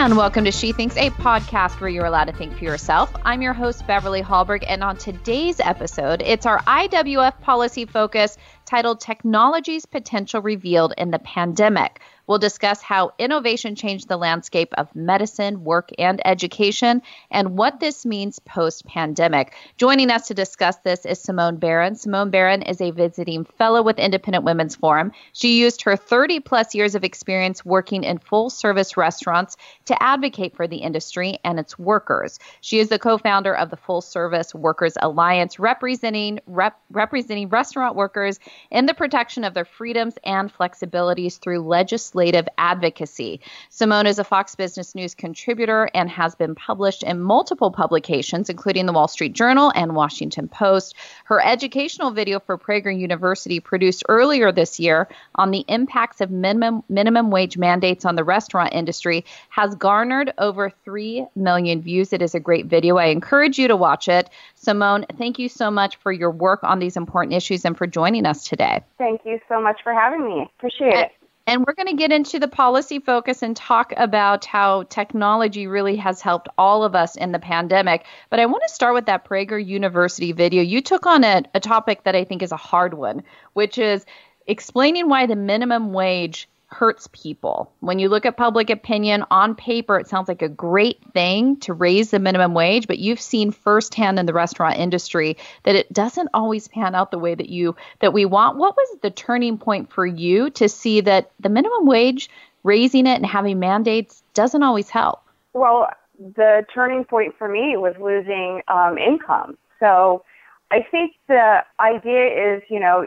And welcome to She Thinks, a podcast where you're allowed to think for yourself. I'm your host, Beverly Hallberg, and on today's episode, it's our IWF policy focus titled Technology's Potential Revealed in the Pandemic. We'll discuss how innovation changed the landscape of medicine, work, and education, and what this means post pandemic. Joining us to discuss this is Simone Barron. Simone Barron is a visiting fellow with Independent Women's Forum. She used her 30 plus years of experience working in full service restaurants to advocate for the industry and its workers. She is the co founder of the Full Service Workers Alliance, representing, rep, representing restaurant workers in the protection of their freedoms and flexibilities through legislation legislative advocacy. Simone is a Fox Business News contributor and has been published in multiple publications, including the Wall Street Journal and Washington Post. Her educational video for Prager University, produced earlier this year on the impacts of minimum minimum wage mandates on the restaurant industry, has garnered over 3 million views. It is a great video. I encourage you to watch it. Simone, thank you so much for your work on these important issues and for joining us today. Thank you so much for having me. Appreciate it. And we're going to get into the policy focus and talk about how technology really has helped all of us in the pandemic. But I want to start with that Prager University video. You took on a, a topic that I think is a hard one, which is explaining why the minimum wage hurts people. When you look at public opinion on paper, it sounds like a great thing to raise the minimum wage, but you've seen firsthand in the restaurant industry that it doesn't always pan out the way that you that we want. What was the turning point for you to see that the minimum wage raising it and having mandates doesn't always help? Well, the turning point for me was losing um, income. So I think the idea is, you know,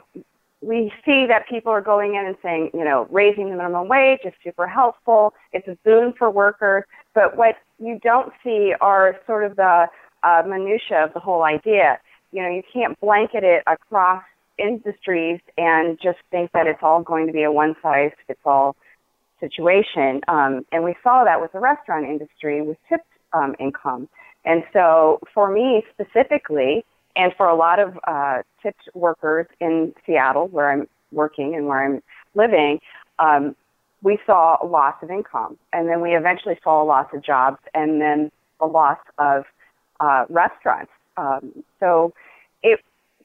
we see that people are going in and saying, you know, raising the minimum wage is super helpful. It's a boon for workers. But what you don't see are sort of the uh, minutia of the whole idea. You know, you can't blanket it across industries and just think that it's all going to be a one size fits all situation. Um, and we saw that with the restaurant industry with tipped um, income. And so for me specifically, and for a lot of uh, tipped workers in Seattle, where I'm working and where I'm living, um, we saw a loss of income. And then we eventually saw a loss of jobs and then a loss of uh, restaurants. Um, so it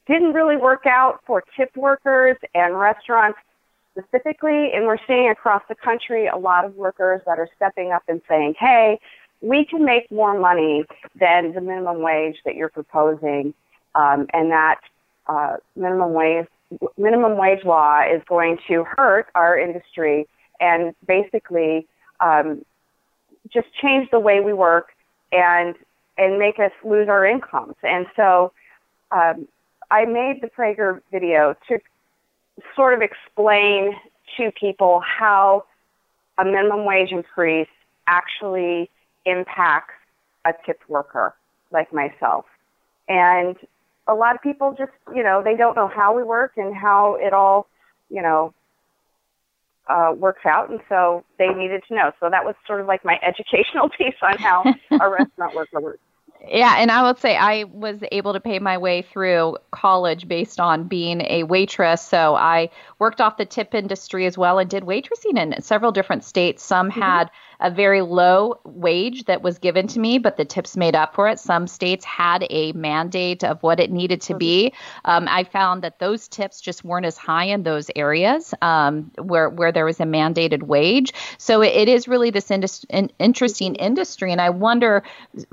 didn't really work out for tipped workers and restaurants specifically. And we're seeing across the country a lot of workers that are stepping up and saying, hey, we can make more money than the minimum wage that you're proposing um, and that uh, minimum wage minimum wage law is going to hurt our industry and basically um, just change the way we work and and make us lose our incomes. And so um, I made the Prager video to sort of explain to people how a minimum wage increase actually impacts a tipped worker like myself. And a lot of people just, you know, they don't know how we work and how it all, you know, uh, works out, and so they needed to know. So that was sort of like my educational piece on how a restaurant worker works. Yeah, and I would say I was able to pay my way through college based on being a waitress. So I worked off the tip industry as well and did waitressing in several different states. Some mm-hmm. had a very low wage that was given to me, but the tips made up for it. Some states had a mandate of what it needed to be. Um, I found that those tips just weren't as high in those areas um, where where there was a mandated wage. So it, it is really this indus- in, interesting industry, and I wonder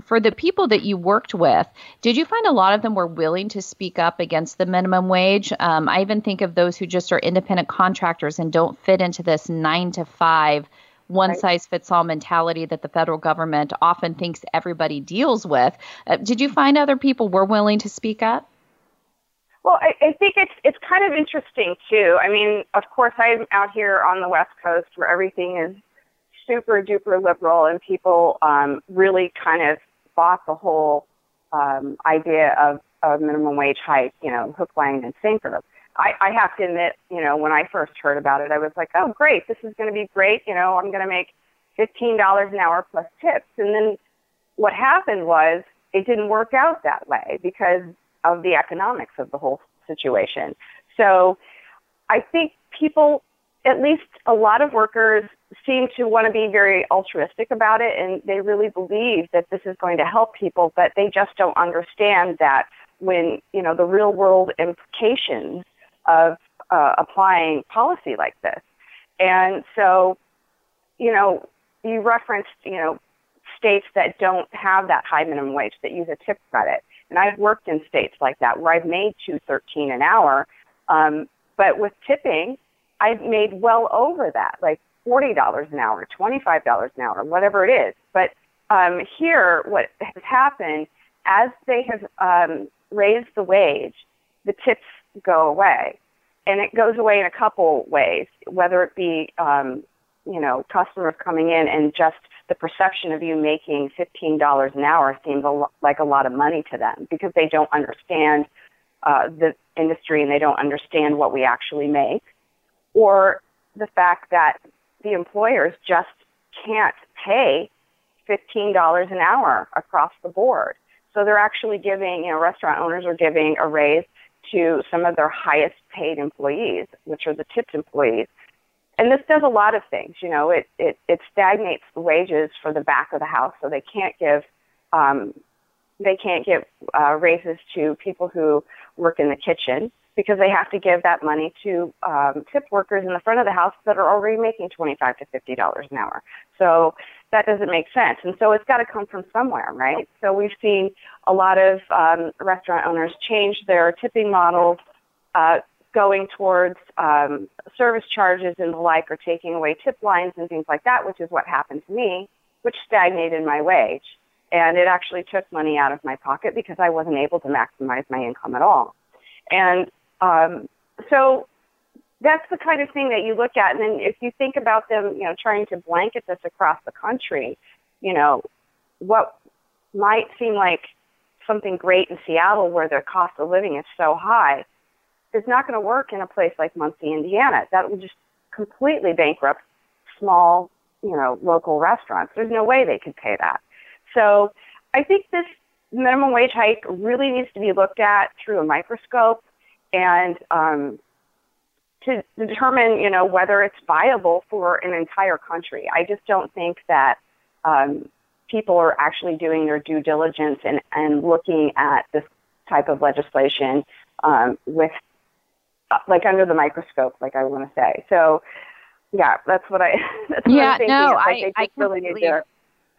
for the people that you worked with, did you find a lot of them were willing to speak up against the minimum wage? Um, I even think of those who just are independent contractors and don't fit into this nine to five one right. size fits all mentality that the federal government often thinks everybody deals with. Uh, did you find other people were willing to speak up? Well, I, I think it's it's kind of interesting too. I mean, of course, I'm out here on the West Coast where everything is super duper liberal, and people um, really kind of bought the whole um, idea of, of minimum wage hike, you know, hook, line, and sinker. I, I have to admit, you know, when I first heard about it, I was like, oh, great, this is going to be great. You know, I'm going to make $15 an hour plus tips. And then what happened was it didn't work out that way because of the economics of the whole situation. So I think people at least a lot of workers seem to want to be very altruistic about it and they really believe that this is going to help people, but they just don't understand that when, you know, the real world implications of uh, applying policy like this. And so, you know, you referenced, you know, states that don't have that high minimum wage that use a tip credit. And I've worked in states like that where I've made two thirteen an hour, um, but with tipping, I've made well over that, like forty dollars an hour, twenty five dollars an hour, whatever it is. But um, here, what has happened as they have um, raised the wage, the tips go away, and it goes away in a couple ways. Whether it be um, you know customers coming in and just the perception of you making fifteen dollars an hour seems a lo- like a lot of money to them because they don't understand uh, the industry and they don't understand what we actually make or the fact that the employers just can't pay $15 an hour across the board. So they're actually giving, you know, restaurant owners are giving a raise to some of their highest paid employees, which are the tipped employees. And this does a lot of things, you know, it, it, it stagnates the wages for the back of the house so they can't give um, they can't give uh, raises to people who work in the kitchen because they have to give that money to um, tip workers in the front of the house that are already making 25 to 50 dollars an hour. So that doesn't make sense. And so it's got to come from somewhere, right? So we've seen a lot of um, restaurant owners change their tipping models, uh, going towards um, service charges and the like, or taking away tip lines and things like that, which is what happened to me, which stagnated my wage. And it actually took money out of my pocket because I wasn't able to maximize my income at all. And um, so that's the kind of thing that you look at. And then if you think about them, you know, trying to blanket this across the country, you know, what might seem like something great in Seattle where the cost of living is so high is not going to work in a place like Muncie, Indiana. That will just completely bankrupt small, you know, local restaurants. There's no way they could pay that. So I think this minimum wage hike really needs to be looked at through a microscope and um, to determine, you know, whether it's viable for an entire country. I just don't think that um, people are actually doing their due diligence and, and looking at this type of legislation um, with, uh, like, under the microscope, like I want to say. So, yeah, that's what I. That's what yeah, I'm thinking. no, like I, I really completely, need to,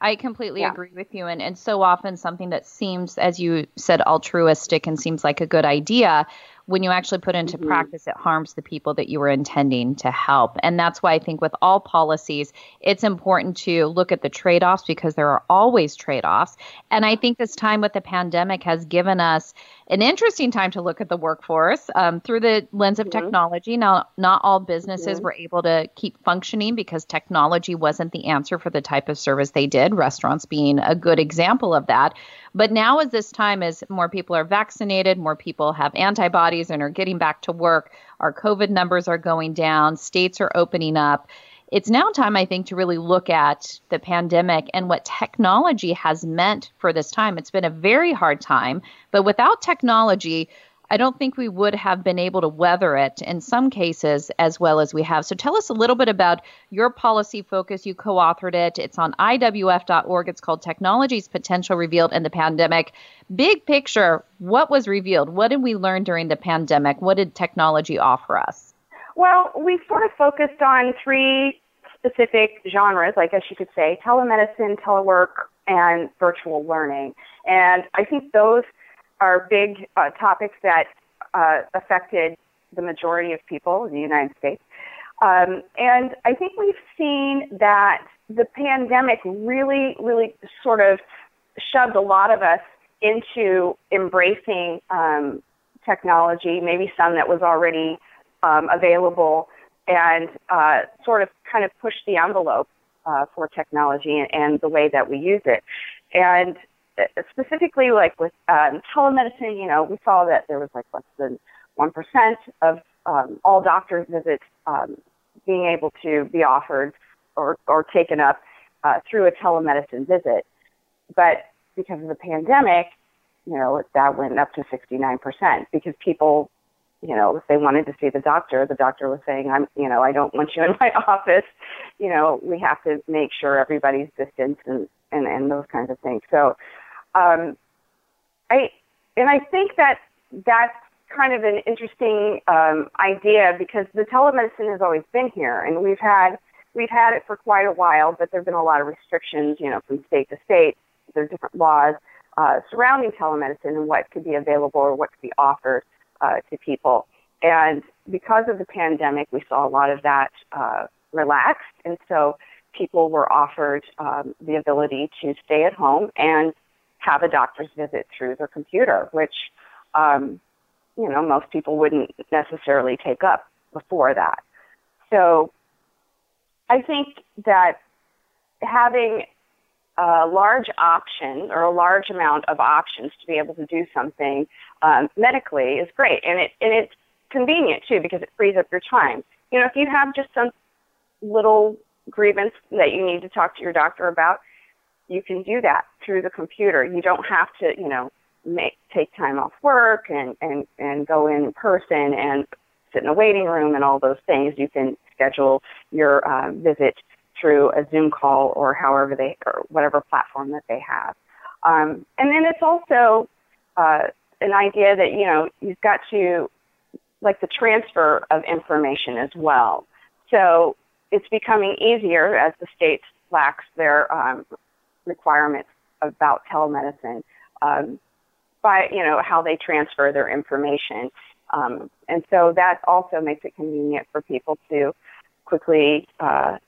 I completely Yeah. agree with you. And, and so often something that seems, as you said, altruistic and seems like a good idea, when you actually put into Mhm. practice, it harms the people that you were intending to help. And that's why I think with all policies, it's important to look at the trade offs because there are always trade offs. And I think this time with the pandemic has given us an interesting time to look at the workforce um, through the lens of Mhm. technology. Now, not all businesses Mhm. were able to keep functioning because technology wasn't the answer for the type of service they did, restaurants being a good example of that. But now, as this time, as more people are vaccinated, more people have antibodies and are getting back to work, our COVID numbers are going down, states are opening up. It's now time, I think, to really look at the pandemic and what technology has meant for this time. It's been a very hard time, but without technology, I don't think we would have been able to weather it in some cases as well as we have. So tell us a little bit about your policy focus. You co authored it, it's on IWF.org. It's called Technology's Potential Revealed in the Pandemic. Big picture, what was revealed? What did we learn during the pandemic? What did technology offer us? Well, we sort of focused on three specific genres, I guess you could say telemedicine, telework, and virtual learning. And I think those are big uh, topics that uh, affected the majority of people in the United States. Um, and I think we've seen that the pandemic really, really sort of shoved a lot of us into embracing um, technology, maybe some that was already um, available, and uh, sort of kind of push the envelope uh, for technology and, the way that we use it. And uh, specifically, like with um, telemedicine, you know, we saw that there was like less than one percent of um, all doctors' visits um, being able to be offered or, or taken up uh, through a telemedicine visit. But because of the pandemic, you know, that went up to 69% because people you know, if they wanted to see the doctor, the doctor was saying, I'm, you know, I don't want you in my office. You know, we have to make sure everybody's distance and, and, and those kinds of things. So, um, I, and I think that that's kind of an interesting um, idea because the telemedicine has always been here and we've had, we've had it for quite a while, but there have been a lot of restrictions, you know, from state to state. There are different laws uh, surrounding telemedicine and what could be available or what could be offered uh, to people. And because of the pandemic, we saw a lot of that uh, relaxed. And so people were offered um, the ability to stay at home and have a doctor's visit through their computer, which, um, you know, most people wouldn't necessarily take up before that. So I think that having a large option or a large amount of options to be able to do something um, medically is great, and it and it's convenient too because it frees up your time. You know, if you have just some little grievance that you need to talk to your doctor about, you can do that through the computer. You don't have to, you know, make take time off work and and and go in person and sit in a waiting room and all those things. You can schedule your uh, visit through a Zoom call or however they or whatever platform that they have. Um, and then it's also uh, an idea that you know you've got to like the transfer of information as well. So it's becoming easier as the states lax their um, requirements about telemedicine um, by you know how they transfer their information. Um, and so that also makes it convenient for people to quickly uh,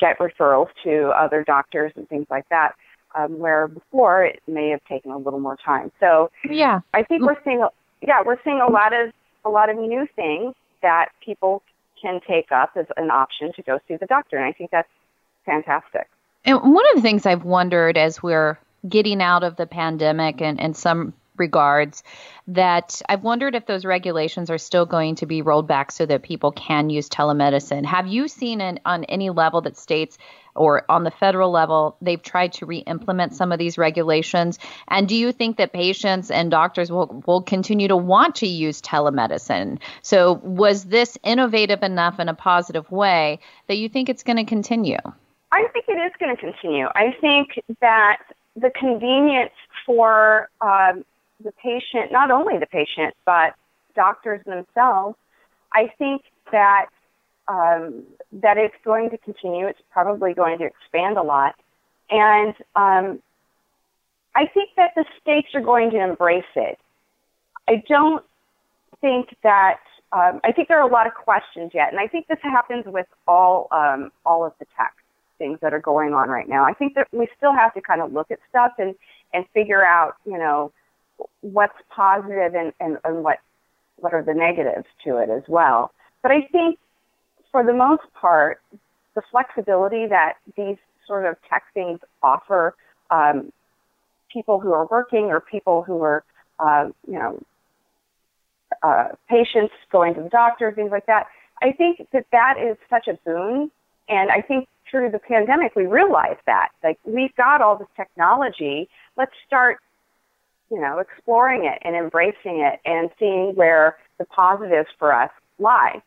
get referrals to other doctors and things like that. Um, where before it may have taken a little more time. So yeah, I think we're seeing yeah we're seeing a lot of a lot of new things that people can take up as an option to go see the doctor, and I think that's fantastic. And one of the things I've wondered as we're getting out of the pandemic and, and some regards that I've wondered if those regulations are still going to be rolled back so that people can use telemedicine. Have you seen an, on any level that states or on the federal level they've tried to re-implement some of these regulations? And do you think that patients and doctors will will continue to want to use telemedicine? So was this innovative enough in a positive way that you think it's going to continue? I think it is going to continue. I think that the convenience for um, the patient, not only the patient, but doctors themselves, I think that um, that it's going to continue. It's probably going to expand a lot, and um, I think that the states are going to embrace it. I don't think that. Um, I think there are a lot of questions yet, and I think this happens with all um, all of the tech things that are going on right now. I think that we still have to kind of look at stuff and and figure out, you know, what's positive and, and, and what what are the negatives to it as well. But I think for the most part, the flexibility that these sort of tech things offer um, people who are working or people who are, uh, you know, uh, patients going to the doctor, things like that. I think that that is such a boon. And I think through the pandemic, we realized that. Like, we've got all this technology. Let's start you know, exploring it and embracing it and seeing where the positives for us lie.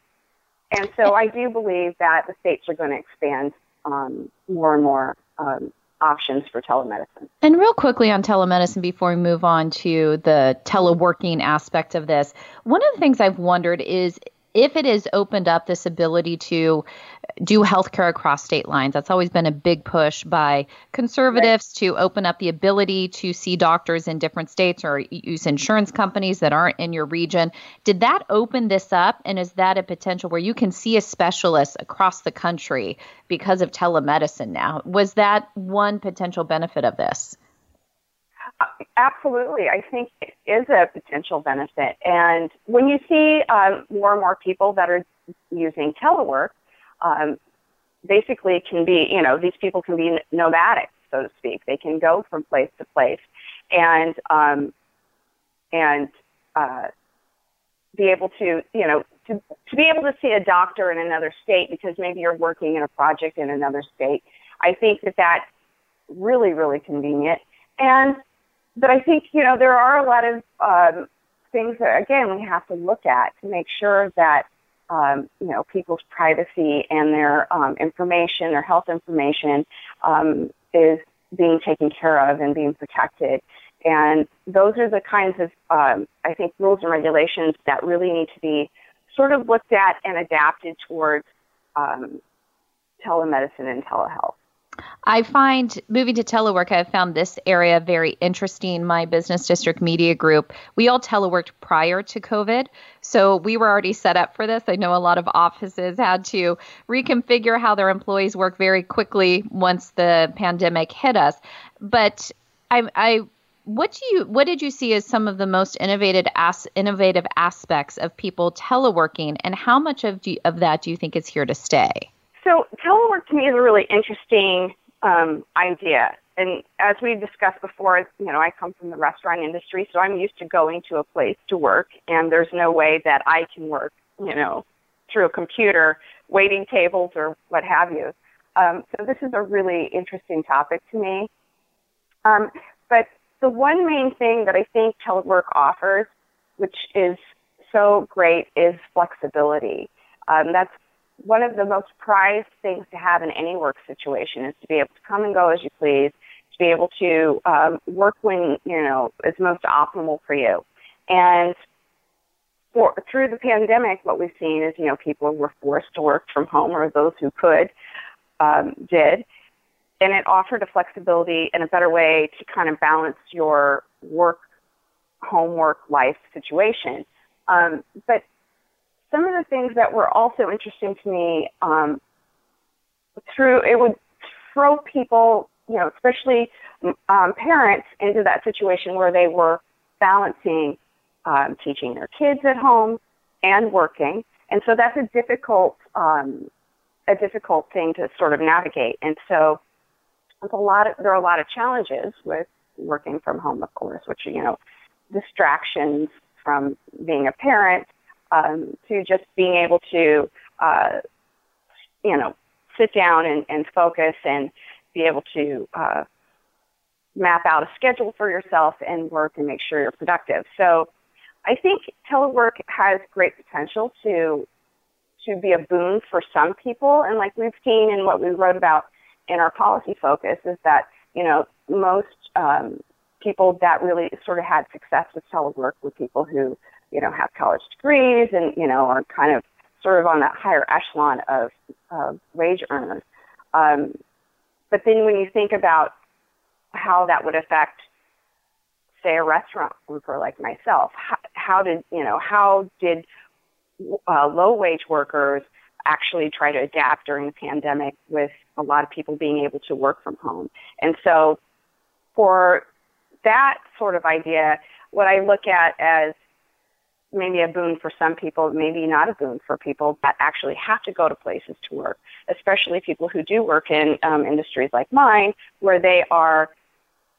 And so I do believe that the states are going to expand um, more and more um, options for telemedicine. And real quickly on telemedicine before we move on to the teleworking aspect of this, one of the things I've wondered is if it has opened up this ability to do healthcare across state lines, that's always been a big push by conservatives right. to open up the ability to see doctors in different states or use insurance companies that aren't in your region. Did that open this up? And is that a potential where you can see a specialist across the country because of telemedicine now? Was that one potential benefit of this? Absolutely. I think it is a potential benefit. And when you see um, more and more people that are using telework, um, basically it can be, you know, these people can be nomadic, so to speak. They can go from place to place and, um, and, uh, be able to, you know, to, to be able to see a doctor in another state because maybe you're working in a project in another state. I think that that's really, really convenient. And but I think you know there are a lot of um, things that again we have to look at to make sure that um, you know people's privacy and their um, information, their health information, um, is being taken care of and being protected. And those are the kinds of um, I think rules and regulations that really need to be sort of looked at and adapted towards um, telemedicine and telehealth. I find moving to telework, I've found this area very interesting. My business district media group, we all teleworked prior to COVID. So we were already set up for this. I know a lot of offices had to reconfigure how their employees work very quickly once the pandemic hit us. But I, I what do you what did you see as some of the most innovative as, innovative aspects of people teleworking and how much of do, of that do you think is here to stay? So telework to me is a really interesting um, idea. And as we discussed before, you know, I come from the restaurant industry, so I'm used to going to a place to work, and there's no way that I can work, you know, through a computer, waiting tables or what have you. Um, so this is a really interesting topic to me. Um, but the one main thing that I think telework offers, which is so great, is flexibility. Um, that's one of the most prized things to have in any work situation is to be able to come and go as you please, to be able to um, work when you know is most optimal for you. And for, through the pandemic, what we've seen is you know people were forced to work from home, or those who could um, did, and it offered a flexibility and a better way to kind of balance your work, homework, life situation. Um, but some of the things that were also interesting to me um, through it would throw people, you know, especially um, parents, into that situation where they were balancing um, teaching their kids at home and working, and so that's a difficult um, a difficult thing to sort of navigate. And so, a lot of there are a lot of challenges with working from home, of course, which you know, distractions from being a parent um, to just being able to, uh, you know, sit down and, and focus and be able to uh, map out a schedule for yourself and work and make sure you're productive. So I think telework has great potential to to be a boon for some people. And like we've seen in what we wrote about in our policy focus is that, you know, most um, people that really sort of had success with telework were people who you know, have college degrees and, you know, are kind of sort of on that higher echelon of, of wage earners. Um, but then when you think about how that would affect, say, a restaurant worker like myself, how, how did, you know, how did uh, low wage workers actually try to adapt during the pandemic with a lot of people being able to work from home? And so for that sort of idea, what I look at as maybe a boon for some people, maybe not a boon for people that actually have to go to places to work, especially people who do work in um, industries like mine, where they are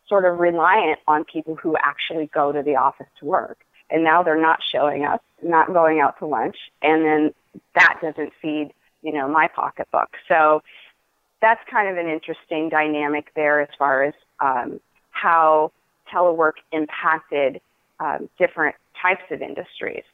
sort of reliant on people who actually go to the office to work. And now they're not showing up, not going out to lunch, and then that doesn't feed, you know, my pocketbook. So that's kind of an interesting dynamic there as far as um, how telework impacted um, different types of industries.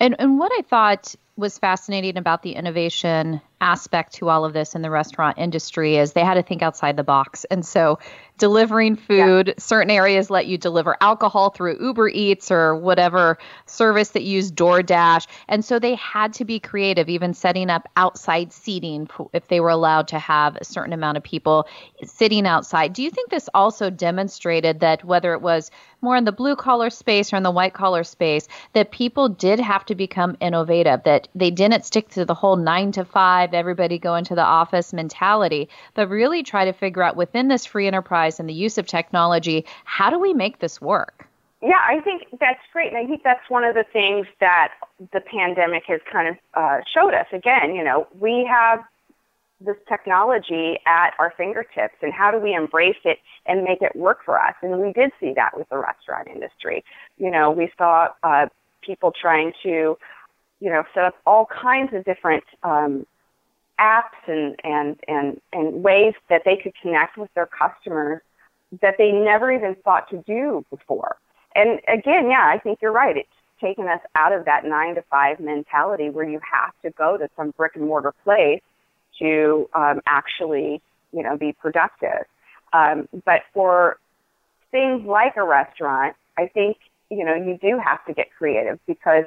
And, and what I thought was fascinating about the innovation aspect to all of this in the restaurant industry is they had to think outside the box. And so delivering food, yeah. certain areas let you deliver alcohol through Uber Eats or whatever service that used DoorDash. And so they had to be creative, even setting up outside seating if they were allowed to have a certain amount of people sitting outside. Do you think this also demonstrated that whether it was more in the blue collar space or in the white collar space, that people did have to become innovative, that they didn't stick to the whole nine to five, everybody go into the office mentality, but really try to figure out within this free enterprise and the use of technology, how do we make this work? Yeah, I think that's great. And I think that's one of the things that the pandemic has kind of uh, showed us. Again, you know, we have this technology at our fingertips and how do we embrace it and make it work for us? And we did see that with the restaurant industry. You know, we saw uh, people trying to you know, set up all kinds of different um, apps and, and, and, and ways that they could connect with their customers that they never even thought to do before. And again, yeah, I think you're right. It's taken us out of that nine to five mentality where you have to go to some brick and mortar place to um, actually, you know, be productive. Um, but for things like a restaurant, I think, you know, you do have to get creative because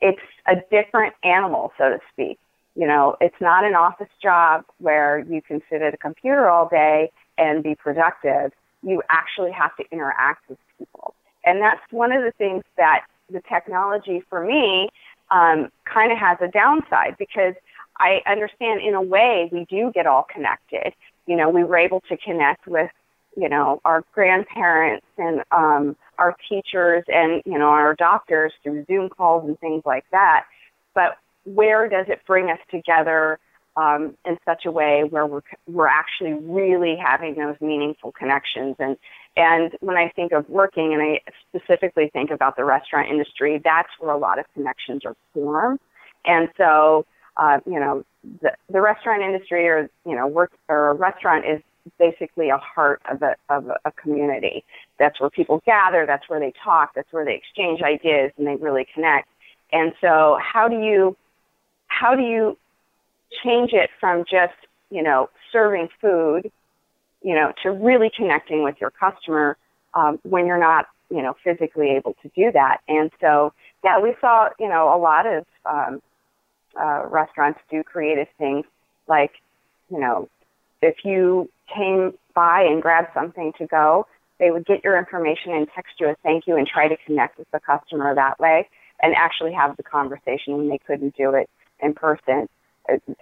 it's a different animal, so to speak. You know, it's not an office job where you can sit at a computer all day and be productive. You actually have to interact with people. And that's one of the things that the technology for me um, kind of has a downside because I understand in a way we do get all connected. You know, we were able to connect with, you know, our grandparents and um, our teachers and, you know, our doctors through Zoom calls and things like that. But where does it bring us together um, in such a way where we're we're actually really having those meaningful connections and and when I think of working and I specifically think about the restaurant industry, that's where a lot of connections are formed. And so, uh, you know, the, the restaurant industry or, you know, work or a restaurant is basically a heart of a, of a community. That's where people gather. That's where they talk. That's where they exchange ideas and they really connect. And so how do you, how do you change it from just, you know, serving food, you know, to really connecting with your customer um, when you're not, you know, physically able to do that. And so, yeah, we saw, you know, a lot of um, uh, restaurants do creative things like, you know, if you came by and grabbed something to go, they would get your information and text you a thank you and try to connect with the customer that way and actually have the conversation when they couldn't do it in person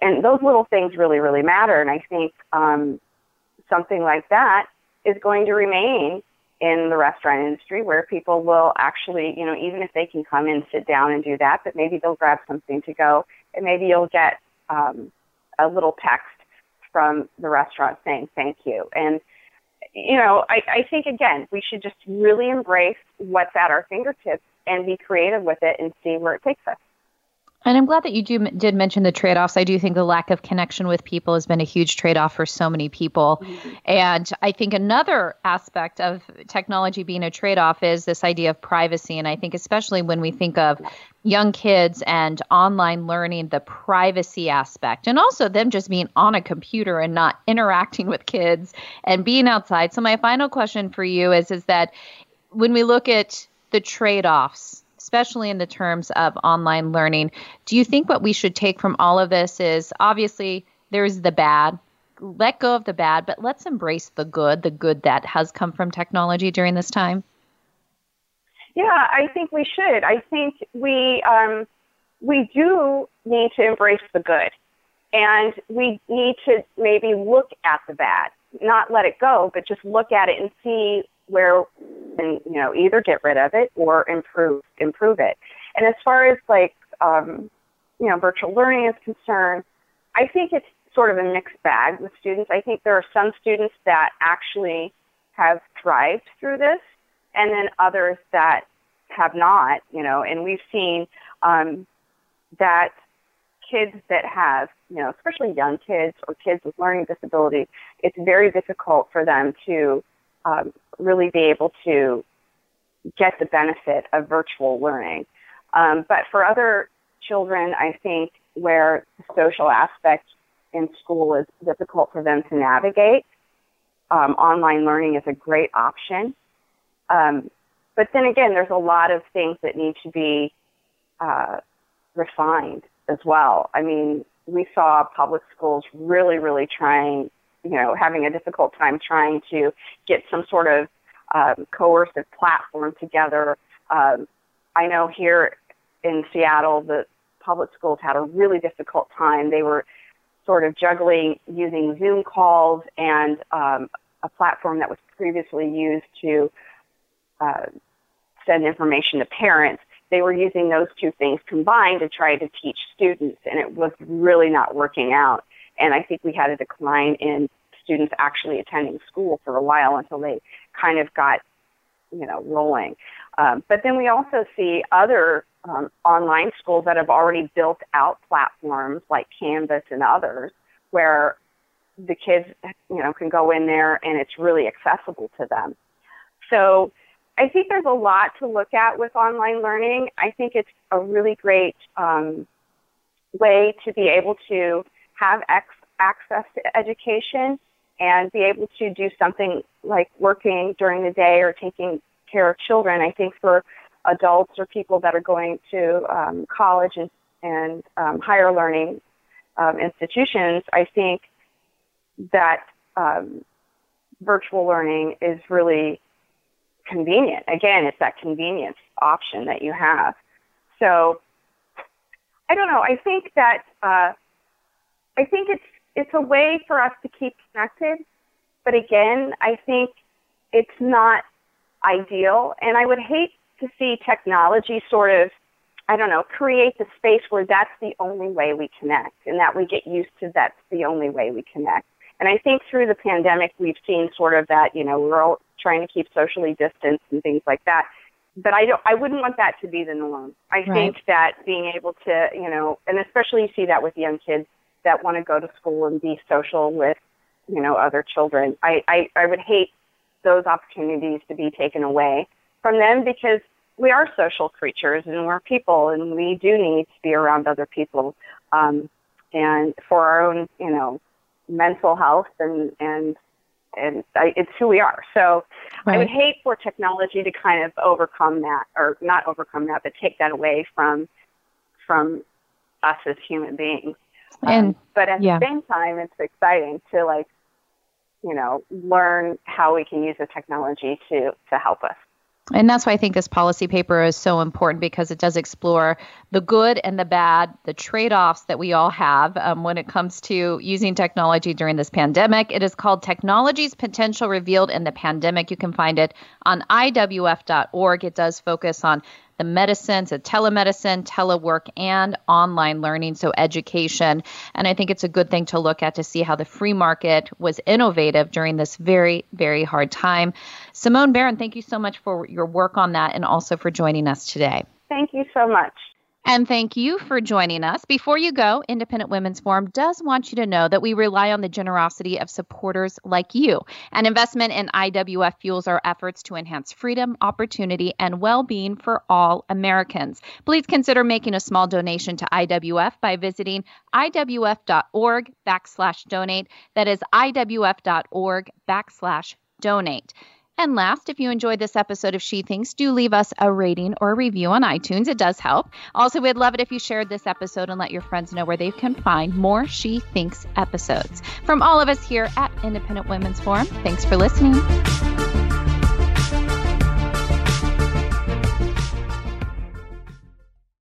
and those little things really, really matter. And I think um, something like that is going to remain in the restaurant industry where people will actually, you know, even if they can come and sit down and do that, but maybe they'll grab something to go and maybe you'll get um, a little text from the restaurant saying thank you. And, you know, I, I think, again, we should just really embrace what's at our fingertips and be creative with it and see where it takes us. And I'm glad that you do, did mention the trade offs. I do think the lack of connection with people has been a huge trade off for so many people. Mm-hmm. And I think another aspect of technology being a trade off is this idea of privacy. And I think, especially when we think of young kids and online learning, the privacy aspect, and also them just being on a computer and not interacting with kids and being outside. So, my final question for you is, is that when we look at the trade offs, especially in the terms of online learning. Do you think what we should take from all of this is obviously there's the bad, let go of the bad, but let's embrace the good, the good that has come from technology during this time? Yeah, I think we should. I think we um, we do need to embrace the good, and we need to maybe look at the bad, not let it go, but just look at it and see where and you know either get rid of it or improve improve it. And as far as like um, you know virtual learning is concerned, I think it's sort of a mixed bag with students. I think there are some students that actually have thrived through this, and then others that have not. You know, and we've seen um, that kids that have, you know, especially young kids or kids with learning disabilities, it's very difficult for them to um, really be able to get the benefit of virtual learning. Um, but for other children, I think where the social aspect in school is difficult for them to navigate, um, online learning is a great option. Um, but then again, there's a lot of things that need to be uh, refined as well. I mean, we saw public schools really, really trying you know, having a difficult time trying to get some sort of um, coercive platform together. Um, I know here in Seattle, the public schools had a really difficult time. They were sort of juggling using Zoom calls and um, a platform that was previously used to uh, send information to parents. They were using those two things combined to try to teach students, and it was really not working out. And I think we had a decline in students actually attending school for a while until they kind of got, you know, rolling. Um, but then we also see other um, online schools that have already built out platforms like Canvas and others where the kids, you know, can go in there and it's really accessible to them. So I think there's a lot to look at with online learning. I think it's a really great um, way to be able to have ex- access to education and be able to do something like working during the day or taking care of children. I think for adults or people that are going to um, college and, and um, higher learning um, institutions, I think that um, virtual learning is really convenient. Again, it's that convenience option that you have. So I don't know. I think that uh, I think it's it's a way for us to keep connected, but again, I think it's not ideal, and I would hate to see technology sort of I don't know, create the space where that's the only way we connect and that we get used to that's the only way we connect. And I think through the pandemic, we've seen sort of that, you know, we're all trying to keep socially distanced and things like that. But I don't, I wouldn't want that to be the norm. I right. think that being able to, you know, and especially you see that with young kids that want to go to school and be social with, you know, other children. I, I, I would hate those opportunities to be taken away from them because we are social creatures and we're people and we do need to be around other people um, and for our own, you know, mental health and and and I, it's who we are. So right. I would hate for technology to kind of overcome that, or not overcome that, but take that away from from us as human beings. And um, but at yeah. the same time, it's exciting to like, you know, learn how we can use the technology to to help us. And that's why I think this policy paper is so important because it does explore the good and the bad, the trade offs that we all have um, when it comes to using technology during this pandemic. It is called Technology's Potential Revealed in the Pandemic. You can find it on IWF.org. It does focus on the medicine, so telemedicine, telework, and online learning, so education. And I think it's a good thing to look at to see how the free market was innovative during this very, very hard time. Simone Barron, thank you so much for your work on that and also for joining us today. Thank you so much. And thank you for joining us. Before you go, Independent Women's Forum does want you to know that we rely on the generosity of supporters like you. An investment in IWF fuels our efforts to enhance freedom, opportunity, and well being for all Americans. Please consider making a small donation to IWF by visiting iwf.org backslash donate. That is iwf.org backslash donate. And last, if you enjoyed this episode of She Thinks, do leave us a rating or review on iTunes. It does help. Also, we'd love it if you shared this episode and let your friends know where they can find more She Thinks episodes. From all of us here at Independent Women's Forum, thanks for listening.